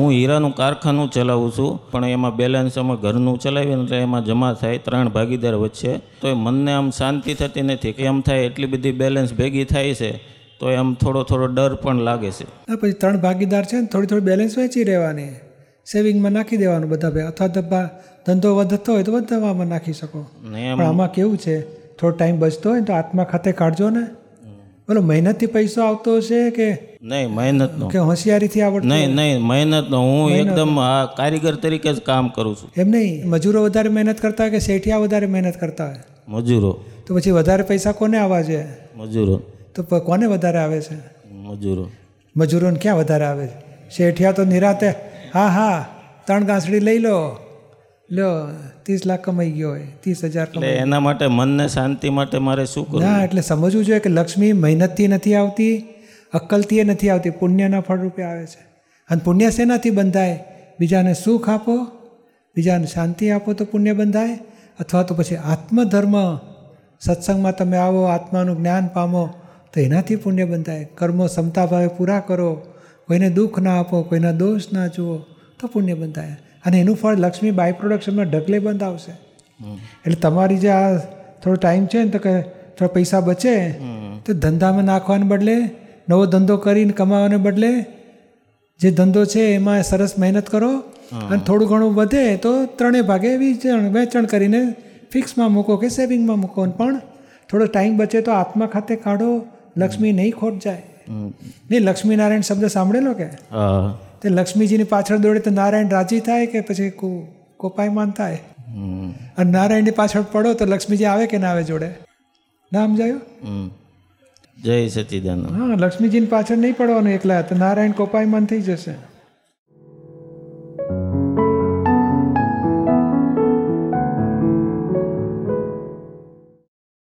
હું હીરાનું કારખાનું ચલાવું છું પણ એમાં બેલેન્સ અમે ઘરનું ચલાવીએ ને એટલે એમાં જમા થાય ત્રણ ભાગીદાર વચ્ચે. તો એ મનને આમ શાંતિ થતી નથી કે એમ થાય એટલી બધી બેલેન્સ ભેગી થાય છે તો એમ થોડો થોડો ડર પણ લાગે છે. પછી ત્રણ ભાગીદાર છે ને થોડી થોડી બેલેન્સ વેચી રહેવાની. સેવિંગમાં નાખી દેવાનું બધા ભાઈ અથવા તો ધંધો વધતો હોય તો બધામાં નાખી શકો. પણ આમાં કેવું છે થોડો ટાઈમ બચતો હોય ને તો આત્મા ખાતે કાઢજો ને. બોલો મહેનતથી પૈસો આવતો હશે કે નહીં મહેનત કે હોશિયારીથી આવડતો નહીં નહીં મહેનત હું એકદમ આ કારીગર તરીકે જ કામ કરું છું. એમ નહીં મજૂરો વધારે મહેનત કરતા હોય કે શેઠિયા વધારે મહેનત કરતા હોય? મજૂરો. તો પછી વધારે પૈસા કોને આવવા છે મજૂરો. તો કોને વધારે આવે છે? મજૂરો. મજૂરોને ક્યાં વધારે આવે છે? શેઠિયા તો નિરાતે હા હા ત્રણ ગાંસડી લઈ લો. લ્યો ત્રીસ લાખ કમાઈ ગયો હોય ત્રીસ હજાર એટલે એના માટે મનને શાંતિ માટે મારે શું કરવું? ના એટલે સમજવું જોઈએ કે લક્ષ્મી મહેનતથી નથી આવતી અક્કલથી નથી આવતી પુણ્યના ફળ રૂપે આવે છે. અને પુણ્ય શેનાથી બંધાય? બીજાને સુખ આપો બીજાને શાંતિ આપો તો પુણ્ય બંધાય અથવા તો પછી આત્મધર્મ. સત્સંગમાં તમે આવો આત્માનું જ્ઞાન પામો તો એનાથી પુણ્ય બંધાય. કર્મો ક્ષમતાભાવે પૂરા કરો. કોઈને દુઃખ ના આપો કોઈના દોષ ના જુઓ તો પુણ્ય બંધાય. અને એનું ફળ લક્ષ્મી બાય પ્રોડક્શનમાં ઢગલે બંધ આવશે. એટલે તમારી જે આ થોડો ટાઈમ છે ને તો કે થોડા પૈસા બચે તો ધંધામાં નાખવાને બદલે નવો ધંધો કરીને કમાવાને બદલે જે ધંધો છે એમાં સરસ મહેનત કરો અને થોડું ઘણું વધે તો ત્રણેય ભાગે વેચાણ વેચાણ કરીને ફિક્સમાં મૂકો કે સેવિંગમાં મૂકો. પણ થોડો ટાઈમ બચે તો આત્મા ખાતે કાઢો લક્ષ્મી નહીં ખોટ જાય. નહીં લક્ષ્મીનારાયણ શબ્દ સાંભળેલો કે? હા. તે લક્ષ્મીજીની પાછળ દોડે તો નારાયણ રાજી થાય કે પછી કોપાયમાન થાય? હમ. અને નારાયણની પાછળ પડો તો લક્ષ્મીજી આવે કે ના આવે જોડે? ના સમજાયું હમ. જય સચિદાન હા લક્ષ્મીજીની પાછળ નહીં પડવાનું એકલા તો નારાયણ કોપાયમાન થઈ જશે.